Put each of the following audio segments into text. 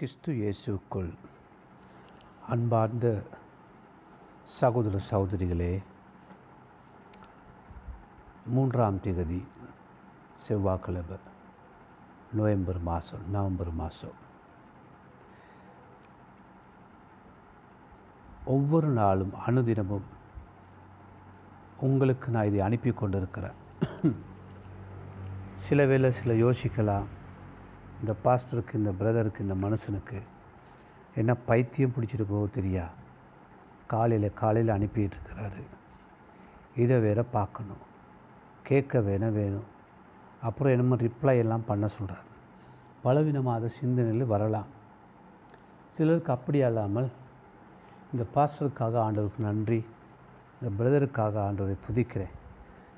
கிறிஸ்து இயேசுக்குள் அன்பார்ந்த சகோதர சகோதரிகளே மூன்றாம் திகதி செவ்வாய்க்கிழமை நவம்பர் மாதம் நவம்பர் மாதம் ஒவ்வொரு நாளும் அனுதினமும் உங்களுக்கு நான் இதை அனுப்பி கொண்டிருக்கிறேன். சில வேளை சில யோசிக்கலாம். இந்த பாஸ்டருக்கு இந்த பிரதருக்கு இந்த மனுஷனுக்கு என்ன பைத்தியம் பிடிச்சிருக்கோ தெரியா? காலையில் காலையில் அனுப்பிட்டு இருக்கிறாரு இதை வேற பார்க்கணும். கேட்க வேணும் வேணும். அப்புறம் என்னமோ ரிப்ளை எல்லாம் பண்ண சொல்கிறார் பலவீனமாத சிந்தனையில் வரலாம். சிலருக்கு அப்படி அல்லாமல் இந்த பாஸ்டருக்காக ஆண்டவருக்கு நன்றி. இந்த பிரதருக்காக ஆண்டவரை துதிக்கிறேன்.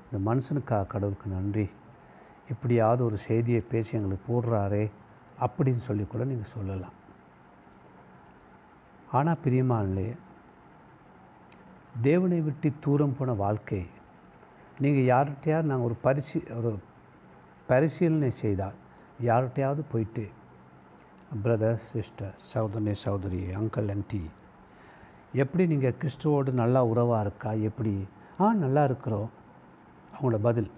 இந்த மனுஷனுக்காக கடவுளுக்கு நன்றி. இப்படியாவது ஒரு செய்தியை பேசி எங்களுக்கு போடுறாரே அப்படின்னு சொல்லி கூட நீங்கள் சொல்லலாம். ஆனால் பிரியமானே தேவனை விட்டு தூரம் போன வாழ்க்கை நீங்கள் யார்கிட்டயாவது நாங்கள் ஒரு பரிசு ஒரு பரிசீலனை செய்தால் யார்கிட்டையாவது போயிட்டு பிரதர் சிஸ்டர் சகோதரனே சகோதரி அங்கிள் ஆன்டி எப்படி நீங்கள் கிறிஸ்துவோடு நல்லா உறவாக இருக்கா எப்படி ஆ நல்லா இருக்கிறோம் அவங்களோட பதில்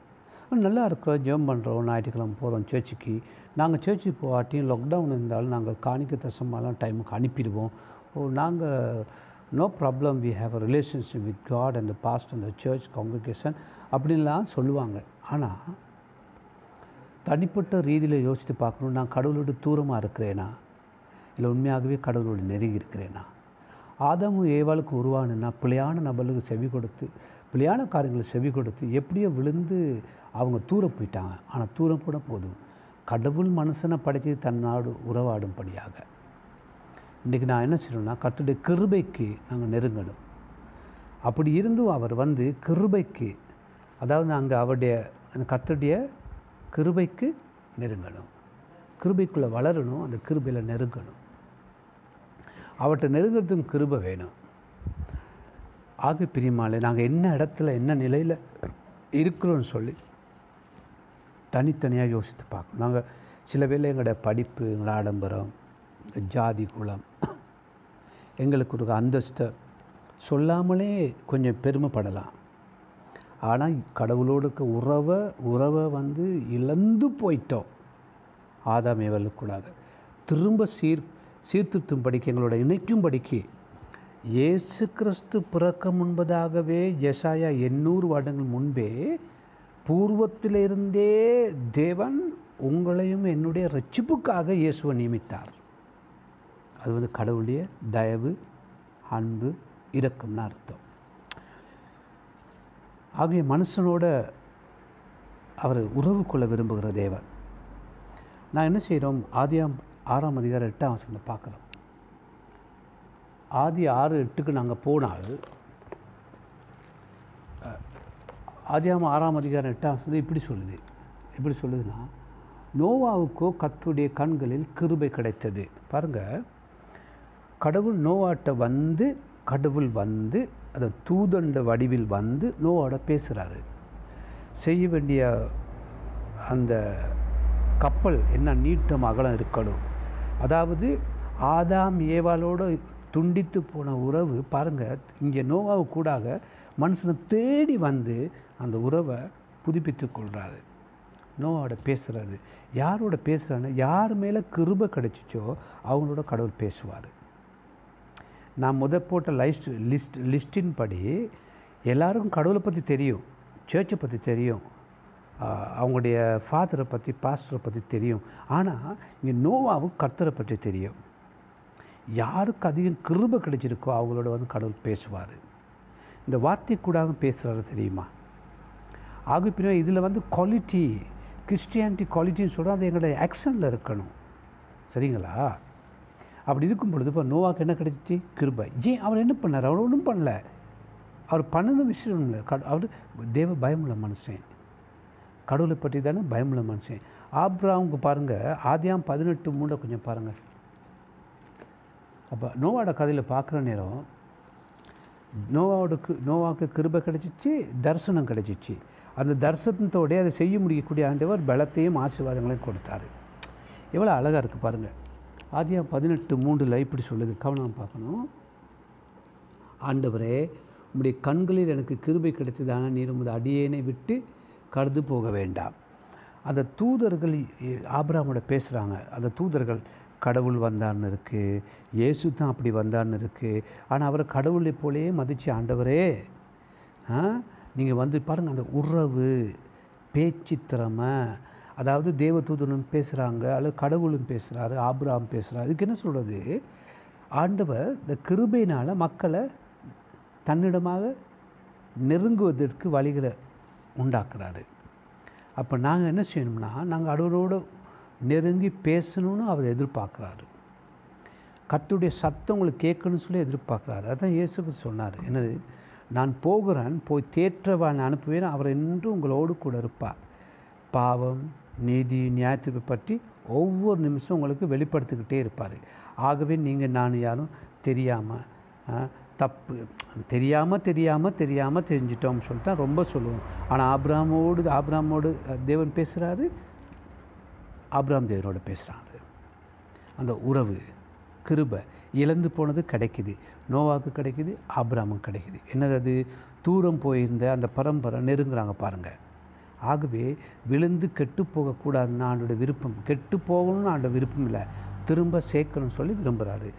நல்லா இருக்கிறோம் ஜெபம் பண்ணுறோம். ஞாயிற்றுக்கிழமை போகிறோம் சர்ச்சுக்கு. நாங்கள் சர்ச்சுக்கு போகாட்டியும் லாக்டவுன் இருந்தாலும் நாங்கள் காணிக்க தசமாலாம் டைமுக்கு அனுப்பிடுவோம். ஓ நாங்கள் no problem we have a relationship with God and past அந்த சர்ச் காங்கிரிகேஷன் அப்படின்லாம் சொல்லுவாங்க. ஆனால் தனிப்பட்ட ரீதியில் யோசித்து பார்க்கணும். நான் கடவுளோட தூரமாக இருக்கிறேனா? இல்லை உண்மையாகவே கடவுளோட நெருங்கி இருக்கிறேனா? ஆதமும் ஏவாளுக்கு உருவானுன்னா பிள்ளையான நபர்களுக்கு செவி கொடுத்து பிள்ளையான காரியங்களை செவி கொடுத்து எப்படியோ விழுந்து அவங்க தூரம் போயிட்டாங்க. ஆனால் தூரம் போட போதும். கடவுள் மனுஷனை படைத்து தன்னோடு உறவாடும்படியாக. இன்றைக்கி நான் என்ன செய்யணும்னா கத்துடைய கிருபைக்கு நாங்கள் நெருங்கணும். அப்படி இருந்தும் அவர் வந்து கிருபைக்கு அதாவது அங்கே அவருடைய அந்த கத்துடைய கிருபைக்கு நெருங்கணும். கிருபைக்குள்ளே வளரணும் அந்த கிருபையில் நெருங்கணும். அவற்றை நெருங்கிறதுக்கும் கிருப வேணும். ஆக பிரியமாலே நாங்கள் என்ன இடத்துல என்ன நிலையில் இருக்கிறோன்னு சொல்லி தனித்தனியாக யோசித்து பார்க்கணும். நாங்கள் சில வேளை எங்களோட படிப்பு எங்களோட ஆடம்பரம் இந்த ஜாதி குலம் எங்களுக்கு ஒரு அந்தஸ்தை சொல்லாமலே கொஞ்சம் பெருமைப்படலாம். ஆனால் கடவுளோடு இருக்க உறவை உறவை வந்து இழந்து போயிட்டோம். ஆதாம் ஏவலுக்கூடாக திரும்ப சீர் சீர்திருத்தும்படிக்கு எங்களோட இணைக்கும்படிக்கு இயேசு கிறிஸ்து பிறக்க முன்பதாகவே யசாயா எண்ணூறு வருடங்கள் முன்பே பூர்வத்திலிருந்தே தேவன் உங்களையும் என்னுடைய ரட்சிப்புக்காக இயேசுவை நியமித்தார். அது வந்து கடவுளுடைய தயவு அன்பு இரக்கம்னு அர்த்தம். ஆகிய மனுஷனோட அவர் உறவு கொள்ள விரும்புகிற தேவன். நான் என்ன செய்கிறோம் ஆதியாம் ஆறாம் அதிகாரம் எட்டாம் வசனத்தை பார்க்குறோம் ஆதி ஆறு எட்டுக்கு நாங்கள் போனால் ஆதியாம ஆறாம் அதிகாரம் எட்டாம் வசனம் இப்படி சொல்லுது. எப்படி சொல்லுதுன்னா நோவாவுக்கோ கத்துடைய கண்களில் கிருபை கிடைத்தது. பாருங்கள் கடவுள் நோவாட்ட வந்து கடவுள் வந்து அதை தூதண்ட வடிவில் வந்து நோவோட பேசுகிறாரு செய்ய வேண்டிய அந்த கப்பல் என்ன நீட்டம் அகலம் இருக்கணும்? அதாவது ஆதாம் ஏவாலோடு துண்டித்து போன உறவு பாருங்கள் இங்கே நோவாவு கூடாக மனுஷனை தேடி வந்து அந்த உறவை புதுப்பித்து கொள்கிறாரு நோவோட பேசுகிறது யாரோட பேசுகிறான்னு யார் மேலே கிருப கிடைச்சிச்சோ அவங்களோட கடவுள் பேசுவார். நான் முத போட்ட லைஸ்ட் லிஸ்ட் லிஸ்டின் படி எல்லாருக்கும் கடவுளை பற்றி தெரியும் சர்ச்சை பற்றி தெரியும். அவங்களுடைய ஃபாதரை பற்றி பாஸ்டரை பற்றி தெரியும். ஆனால் இங்கே நோவாவும் கர்த்தரை பற்றி தெரியும். யாருக்கு அதிகம் கிருபை கிடைச்சிருக்கோ அவங்களோட வந்து கடவுள் பேசுவார். இந்த வார்த்தை கூடாக பேசுகிறாரு தெரியுமா? ஆக பின்னா இதில் வந்து குவாலிட்டி கிறிஸ்டியானிட்டி குவாலிட்டின்னு சொல்கிறோம் அது எங்களுடைய ஆக்ஷனில் இருக்கணும். சரிங்களா? அப்படி இருக்கும் பொழுது இப்போ நோவாக்கு என்ன கிடைச்சிச்சு? கிருபை. ஏன்? அவர் என்ன பண்ணார்? அவர் ஒன்றும் பண்ணல. அவர் பண்ணின விஷயம் இல்லை. அவர் தேவ பயமுள்ள மனுஷன். கடவுளை பற்றி தானே பயமுள்ள மனுஷன். ஆப்ராவுக்கு பாருங்கள் ஆதியாம் பதினெட்டு மூட கொஞ்சம் பாருங்கள் அப்போ நோவாட கதையில் பார்க்குற நேரம் நோவாவோட நோவாவுக்கு கிருபை கிடச்சிச்சு தரிசனம் கிடச்சிச்சு. அந்த தரிசனத்தோடய அதை செய்ய முடியக்கூடிய ஆண்டவர் பலத்தையும் ஆசீர்வாதங்களையும் கொடுத்தாரு. எவ்வளோ அழகாக இருக்குது பாருங்கள் ஆதியா பதினெட்டு மூன்றில் இப்படி சொல்லுது. கவனம் பார்க்கணும். ஆண்டவரே உங்களுடைய கண்களில் எனக்கு கிருபை கிடைத்ததான நீர் உமது அடியேனை விட்டு கருது போக வேண்டாம். அந்த தூதர்கள் ஆபிரகாமோட பேசுகிறாங்க அந்த தூதர்கள் கடவுள் வந்தார்னு இருக்குது இயேசு தான் அப்படி வந்தார்னு இருக்குது ஆனால் அவரை கடவுளை போலே மதித்து ஆண்டவரே. நீங்கள் வந்து பாருங்கள் அந்த உறவு பேச்சு திறமை அதாவது தேவதூதனும் பேசுகிறாங்க அல்லது கடவுளும் பேசுகிறாரு ஆபிராம் பேசுகிறாரு இதுக்கு என்ன சொல்கிறது ஆண்டவர் இந்த கிருபையினால் மக்களை தன்னிடமாக நெருங்குவதற்கு வழிகிற உண்டாக்குறாரு. அப்போ நாங்கள் என்ன செய்யணும்னா நாங்கள் அடவரோடு நெருங்கி பேசணும்னு அவர் எதிர்பார்க்குறாரு. கத்துடைய சத்தம் உங்களுக்கு கேட்கணும்னு சொல்லி எதிர்பார்க்குறாரு. அதான் இயேசுக்கு சொன்னார். என்னது? நான் போகிறேன் போய் தேற்றவான் அனுப்புவேன் அவர் என்றும் உங்களோடு கூட இருப்பார். பாவம் நீதி நியாயத்தை பற்றி ஒவ்வொரு நிமிஷம் உங்களுக்கு வெளிப்படுத்திக்கிட்டே இருப்பார். ஆகவே நீங்கள் நான் யாரும் தெரியாமல் தப்பு. தெரியாமல் தெரியாமல் தெரியாமல் தெரிஞ்சிட்டோம்னு சொல்லிட்டு ரொம்ப சொல்லுவோம். ஆனால் ஆப்ராமோடு ஆப்ராமோடு தேவன் பேசுகிறாரு ஆப்ராம் தேவனோட பேசுகிறாரு அந்த உறவு கிருபை இழந்து போனது கிடைக்குது. நோவாக்கு கிடைக்குது ஆப்ராமும் கிடைக்குது. என்னது அது? தூரம் போயிருந்த அந்த பரம்பரை நெருங்குறாங்க பாருங்கள் ஆகவே விழுந்து கெட்டு போகக்கூடாதுன்னு ஆண்டோட விருப்பம். கெட்டு போகணும்னு ஆண்டோட விருப்பம் இல்லை. திரும்ப சேர்க்கணும்னு சொல்லி விரும்புகிறாரு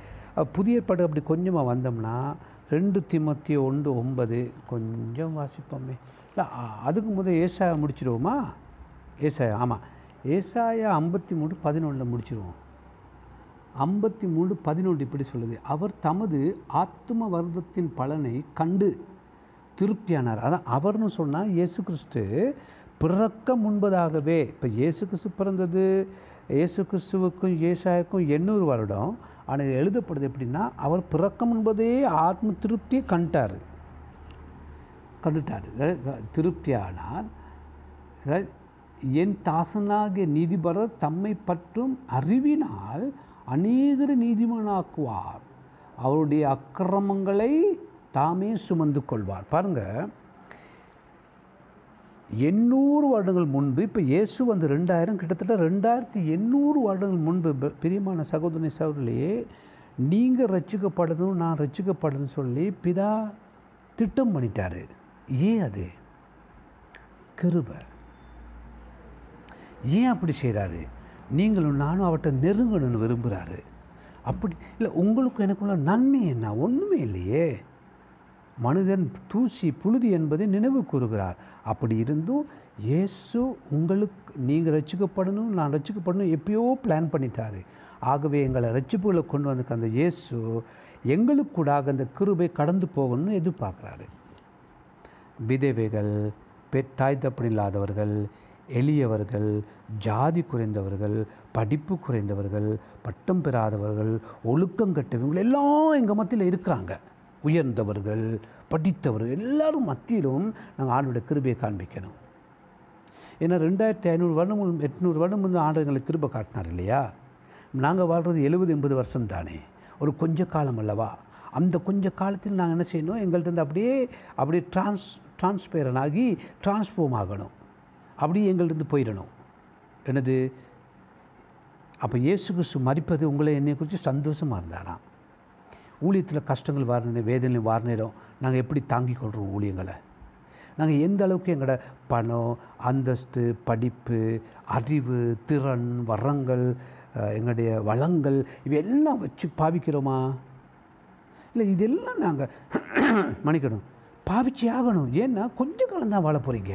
புதிய படம் அப்படி கொஞ்சமாக வந்தோம்னா ரெண்டு திமுத்தி ஒன்று ஒன்பது. கொஞ்சம் வாசிப்போமே. இல்லை அதுக்கு முதல் ஏசாயா முடிச்சிடுவோமா ஏசாயா ஆமாம் ஏசாயா ஐம்பத்தி மூணு பதினொன்றில் முடிச்சிடுவோம் ஐம்பத்தி மூணு பதினொன்று இப்படி சொல்லுது. அவர் தமது ஆத்ம வருதத்தின் பலனை கண்டு திருப்தியானார். அதான் அவர்னு சொன்னால் இயேசு கிறிஸ்து பிறக்க முன்பதாகவே இப்போ இயேசு கிறிஸ்து பிறந்தது இயேசு கிறிஸ்துவுக்கும் ஏசாய்க்கும் எண்ணூறு வருடம். ஆனால் இது எழுதப்படுது எப்படின்னா அவர் பிறக்கம் என்பதே ஆத்ம திருப்தியை கண்டார். கண்டுட்டார். திருப்தியானால் என் தாசனாகிய நீதிபரர் தம்மை பற்றும் அறிவினால் அநேகரை நீதிமனாக்குவார். அவருடைய அக்கிரமங்களை தாமே சுமந்து கொள்வார். பாருங்கள் எண்ணூறு வருடங்கள் முன்பு இப்போ இயேசு வந்து ரெண்டாயிரம் கிட்டத்தட்ட ரெண்டாயிரத்தி எண்ணூறு வருடங்கள் முன்பு பிரியமான சகோதரி சகோதரியே நீங்கள் ரச்சிக்கப்படணும் நான் ரச்சிக்கப்படணும்னு சொல்லி பிதா திட்டம் பண்ணிட்டார். ஏன் அது? கிருபை. ஏன் அப்படி செய்கிறாரு நீங்களும் நானும் அவர்கிட்ட நெருங்கணும்னு விரும்புகிறாரு அப்படி இல்லை உங்களுக்கும் எனக்குள்ள நன்மை என்ன? ஒன்றுமே இல்லையே. மனிதன் தூசி புழுதி என்பதை நினைவு கூறுகிறார். அப்படி இருந்தும் இயேசு உங்களுக்கு நீங்கள் ரசிக்கப்படணும் நான் ரசிக்கப்படணும் எப்பயோ பிளான் பண்ணிட்டாரு. ஆகவே எங்களை ரட்சிப்புகளை கொண்டு வந்திருக்க அந்த இயேசு எங்களுக்கு கூடாக அந்த கிருபை கடந்து போகணும்னு எதிர்பார்க்குறாரு. விதவைகள் பெட்டாய் தப்படி இல்லாதவர்கள் எளியவர்கள் ஜாதி குறைந்தவர்கள் படிப்பு குறைந்தவர்கள் பட்டம் பெறாதவர்கள் ஒழுக்கம் கட்டவங்க எல்லாம் எங்கள் மத்தியில் இருக்கிறாங்க. உயர்ந்தவர்கள் படித்தவர்கள் எல்லாரும் மத்தியிலும் நாங்கள் ஆண்டோட கிருபையை காண்பிக்கணும். ஏன்னா ரெண்டாயிரத்தி ஐநூறு வருடம் எட்நூறு வருடம் வந்து ஆண்டு எங்களுக்கு கிருபை காட்டினார் இல்லையா? நாங்கள் வாழ்கிறது எழுபது எண்பது வருஷம் தானே. ஒரு கொஞ்ச காலம் அல்லவா? அந்த கொஞ்ச காலத்தில் நாங்கள் என்ன செய்யணும்? எங்கள்கிட்ட அப்படியே அப்படியே ட்ரான்ஸ் டிரான்ஸ்பேரன் ஆகி டிரான்ஸ்ஃபார்ம் ஆகணும். அப்படியே எங்கள்கிட்ட போயிடணும். என்னது? அப்போ இயேசு கிறிஸ்து மறிப்பது உங்களை என்னை குறித்து சந்தோஷமாக இருந்தாராம். ஊழியத்தில் கஷ்டங்கள் வர நேரம் வேதனை வர நேரம் நாங்கள் எப்படி தாங்கிக் கொள்கிறோம் ஊழியங்களை? நாங்கள் எந்த அளவுக்கு எங்களோட பணம் அந்தஸ்து படிப்பு அறிவு திறன் வரங்கள் எங்களுடைய வளங்கள் இவையெல்லாம் வச்சு பாவிக்கிறோமா? இல்லை இதெல்லாம் நாங்கள் மன்னிக்கணும். பாவிச்சு ஆகணும். ஏன்னா கொஞ்ச காலம் தான் வாழ போகிறீங்க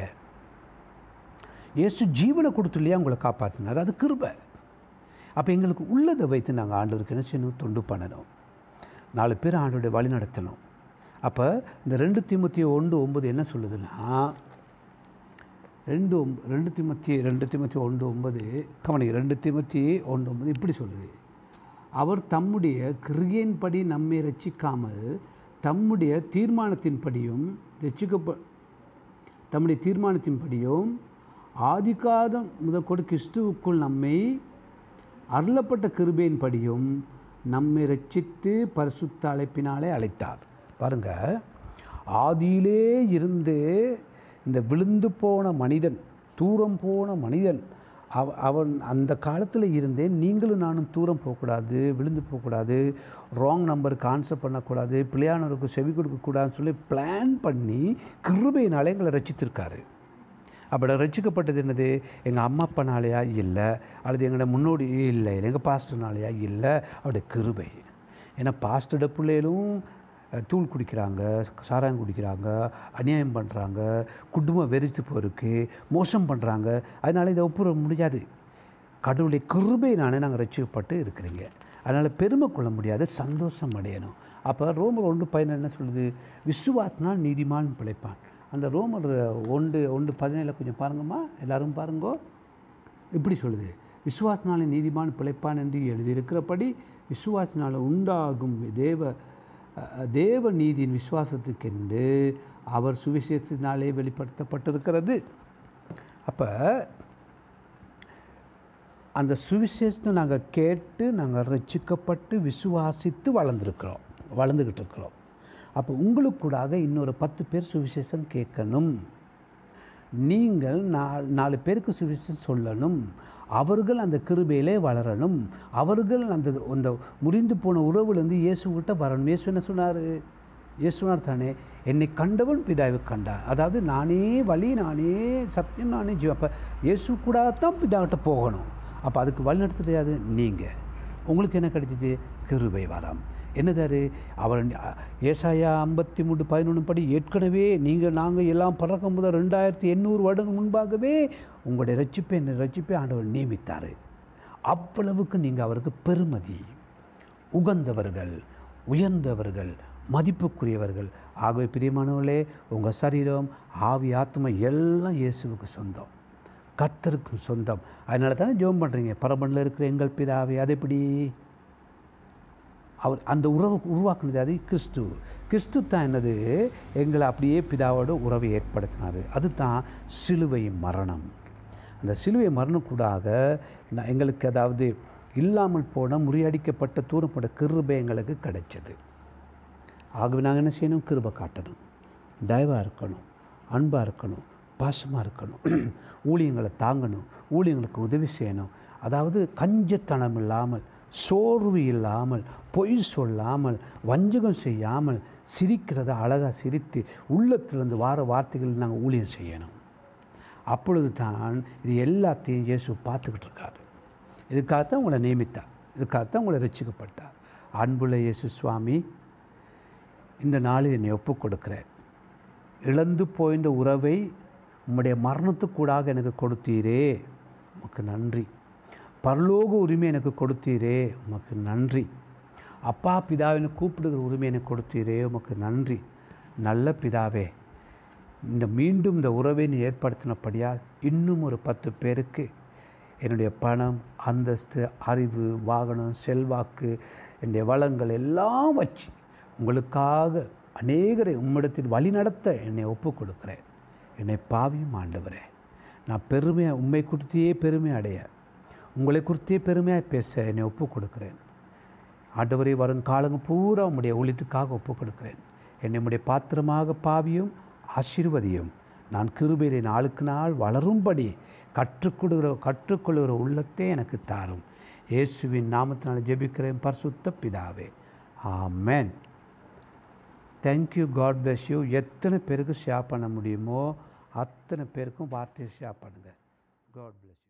இயேசு ஜீவனை கொடுத்து இல்லையா உங்களை காப்பாற்றினார் அது கிருபை. அப்போ எங்களுக்கு உள்ளதை வைத்து நாங்கள் ஆண்டவருக்கு என்ன செய்யணும்? தொண்டு பண்ணணும். நாலு பேர் ஆண்டோடைய வழி நடத்தணும். அப்போ இந்த ரெண்டு திமுத்தி ஒன்று ஒம்பது என்ன சொல்லுதுன்னா ரெண்டு ஒம் ரெண்டு திமுத்தி ரெண்டு திமுத்தி ஒன்று ஒன்பது கவனிக்க ரெண்டு திமுத்தி ஒன்று ஒன்பது இப்படி சொல்லுது. அவர் தம்முடைய கிரியின்படி நம்மை ரசிக்காமல் தம்முடைய தீர்மானத்தின்படியும் ரட்சிக்கப்ப தம்முடைய தீர்மானத்தின்படியும் ஆதிகாதம் முதற்கொண்டு கிறிஸ்துவுக்குள் நம்மை அருளப்பட்ட கிருபையின்படியும் நம்மை ரட்சித்து பரிசுத்த அழைப்பினாலே அழைத்தார். பாருங்க ஆதியிலே இருந்து இந்த விழுந்து போன மனிதன் தூரம் போன மனிதன் அவ அவன் அந்த காலத்தில் இருந்தே நீங்களும் நானும் தூரம் போகக்கூடாது விழுந்து போகக்கூடாது ராங் நம்பருக்கு ஆன்சர் பண்ணக்கூடாது பிள்ளையானவருக்கு செவி கொடுக்கக்கூடாதுன்னு சொல்லி பிளான் பண்ணி கிருபையினாலே எங்களை ரசித்திருக்காரு அப்படி ரசிக்கப்பட்டது என்னது? எங்கள் அம்மா அப்பனாலையா? இல்லை. அல்லது எங்களோட முன்னோடி இல்லை. எங்கள் பாஸ்டர்னாலையா? இல்லை. அவருடைய கிருபை. ஏன்னா பாஸ்டர் பிள்ளைகளும் தூள் குடிக்கிறாங்க சாராயம் குடிக்கிறாங்க அநியாயம் பண்ணுறாங்க குடும்பம் வெறித்து போயிருக்கு மோசம் பண்ணுறாங்க அதனால இதை ஒப்புற முடியாது. கடவுளுடைய கிருபையினானே நாங்கள் ரசிக்கப்பட்டு இருக்கிறீங்க. அதனால் பெருமை கொள்ள முடியாது சந்தோஷம் அடையணும். அப்போ ரோமர் ஒன்று பயன் என்ன சொல்லுது? விசுவாத்தினால் நீதிமான் பிழைப்பான். அந்த ரோமர் ஒன்று ஒன்று பதினேழில் கொஞ்சம் பாருங்கம்மா. எல்லாரும் பாருங்கோ. இப்படி சொல்லுது. விசுவாசினாலே நீதிமான் பிழைப்பான் என்று எழுதியிருக்கிறபடி விசுவாசினால் உண்டாகும் தேவ தேவ நீதியின் விசுவாசத்துக்கென்று அவர் சுவிசேஷத்தினாலே வெளிப்படுத்தப்பட்டிருக்கிறது. அப்போ அந்த சுவிசேஷத்தை நாங்கள் கேட்டு நாங்கள் ரட்சிக்கப்பட்டு விசுவாசித்து வளர்ந்துருக்கிறோம் வளர்ந்துக்கிட்டு இருக்கிறோம். அப்போ உங்களுக்கு கூடாக இன்னொரு பத்து பேர் சுவிசேஷம் கேட்கணும். நீங்கள் நாலு நாலு பேருக்கு சுவிசேஷம் சொல்லணும். அவர்கள் அந்த கிருபையிலே வளரணும். அவர்கள் அந்த அந்த முறிந்து போன உறவுலேருந்து இயேசுகிட்ட வரணும். இயேசு என்ன சொன்னார்? இயேசுனார் தானே என்னை கண்டவன் பிதாவை கண்டான் அதாவது நானே வழி நானே சத்தியம் நானே ஜீவ அப்போ இயேசு கூட தான் பிதாவிட்ட போகணும். அப்போ அதுக்கு வழி நடத்துறது நீங்கள் உங்களுக்கு என்ன கிடைச்சிது? கிருபை வரம். என்னதாரு அவர் ஏசாயா ஐம்பத்தி மூணு பதினொன்று படி ஏற்கனவே நீங்கள் நாங்கள் எல்லாம் பறக்கும் முதல் ரெண்டாயிரத்தி எண்ணூறு வருடங்கள் முன்பாகவே உங்களுடைய ரட்சிப்பை என்னை ரட்சிப்பை ஆண்டவர் நியமித்தார். அவ்வளவுக்கு நீங்கள் அவருக்கு பெருமதி. உகந்தவர்கள் உயர்ந்தவர்கள் மதிப்புக்குரியவர்கள். ஆகவே பிரியமானவர்களே உங்கள் சரீரம் ஆவி ஆத்மா எல்லாம் இயேசுவுக்கு சொந்தம். கத்தருக்கு சொந்தம். அதனால தானே ஜெபம் பண்ணுறீங்க பரமனில் இருக்கிற எங்கள் பிதாவை அது எப்படி அவர் அந்த உறவு உருவாக்குனது அது கிறிஸ்து. கிறிஸ்து தான் என்னது? எங்களை அப்படியே பிதாவோட உறவை ஏற்படுத்தினார். அதுதான் சிலுவை மரணம். அந்த சிலுவை மரணக்கூடாக நான் எங்களுக்கு அதாவது இல்லாமல் போன முறியடிக்கப்பட்ட தூரப்பட்ட கிருபை எங்களுக்கு கிடைச்சது. ஆகவே நாங்கள் என்ன செய்யணும்? கிருபை காட்டணும். தயவாக இருக்கணும். அன்பாக இருக்கணும். பாசமாக இருக்கணும். ஊழியங்களை தாங்கணும். ஊழியங்களுக்கு உதவி செய்யணும். அதாவது கஞ்சத்தனம் இல்லாமல் சோர்வு இல்லாமல் பொய் சொல்லாமல் வஞ்சகம் செய்யாமல் சிரிக்கிறத அழகாக சிரித்து உள்ளத்திலிருந்து வார வார்த்தைகள் நாங்கள் ஊழியம் செய்யணும். அப்பொழுது தான் இது எல்லாத்தையும் இயேசு பார்த்துக்கிட்டு இருக்காரு. இதுக்காகத்தான் உங்களை நியமித்தார். இதுக்காகத்தான் உங்களை ரசிக்கப்பட்டார் அன்புள்ள இயேசு சுவாமி இந்த நாளில் என்னை ஒப்புக் கொடுக்கிறேன். இழந்து போய்ந்த உறவை உம்முடைய மரணத்துக்கூடாக எனக்கு கொடுத்தீரே. உமக்கு நன்றி. பரலோக உரிமை எனக்கு கொடுத்தீரே உமக்கு நன்றி. அப்பா பிதாவின்னு கூப்பிடுகிற உரிமை எனக்கு கொடுத்தீரே உமக்கு நன்றி. நல்ல பிதாவே இந்த மீண்டும் இந்த உறவை நீ ஏற்படுத்தினபடியால் இன்னும் ஒரு பத்து பேருக்கு என்னுடைய பணம் அந்தஸ்து அறிவு வாகனம் செல்வாக்கு என்னுடைய வளங்கள் எல்லாம் வச்சு உங்களுக்காக அநேகரை உம்மிடத்தில் வழி நடத்த என்னை ஒப்புக் கொடுக்குறேன் என்னை பாவியும் ஆண்டவரே. நான் பெருமையாக உண்மை குறித்தியே பெருமை அடைய உங்களை குறித்தே பெருமையாக பேச என்னை ஒப்புக் கொடுக்கிறேன் ஆண்டவரை வரும் காலங்கள் பூரா உம்முடைய ஒளித்துக்காக ஒப்பு கொடுக்கிறேன் என்னை பாத்திரமாக பாவியும் ஆசீர்வதியும். நான் கிருபையிலே நாளுக்கு நாள் வளரும்படி கற்றுக்கொடுகிற கற்றுக்கொள்கிற உள்ளத்தை எனக்கு தாரும். இயேசுவின் நாமத்தினால் ஜெபிக்கிறேன் பரிசுத்த பிதாவே. ஆமேன். Thank you God bless you எத்தனை பேருக்கு ஷேர் பண்ண முடியுமோ அத்தனை பேருக்கும் வார்த்தையை ஷேர் பண்ணுங்கள் காட் பிளஸ்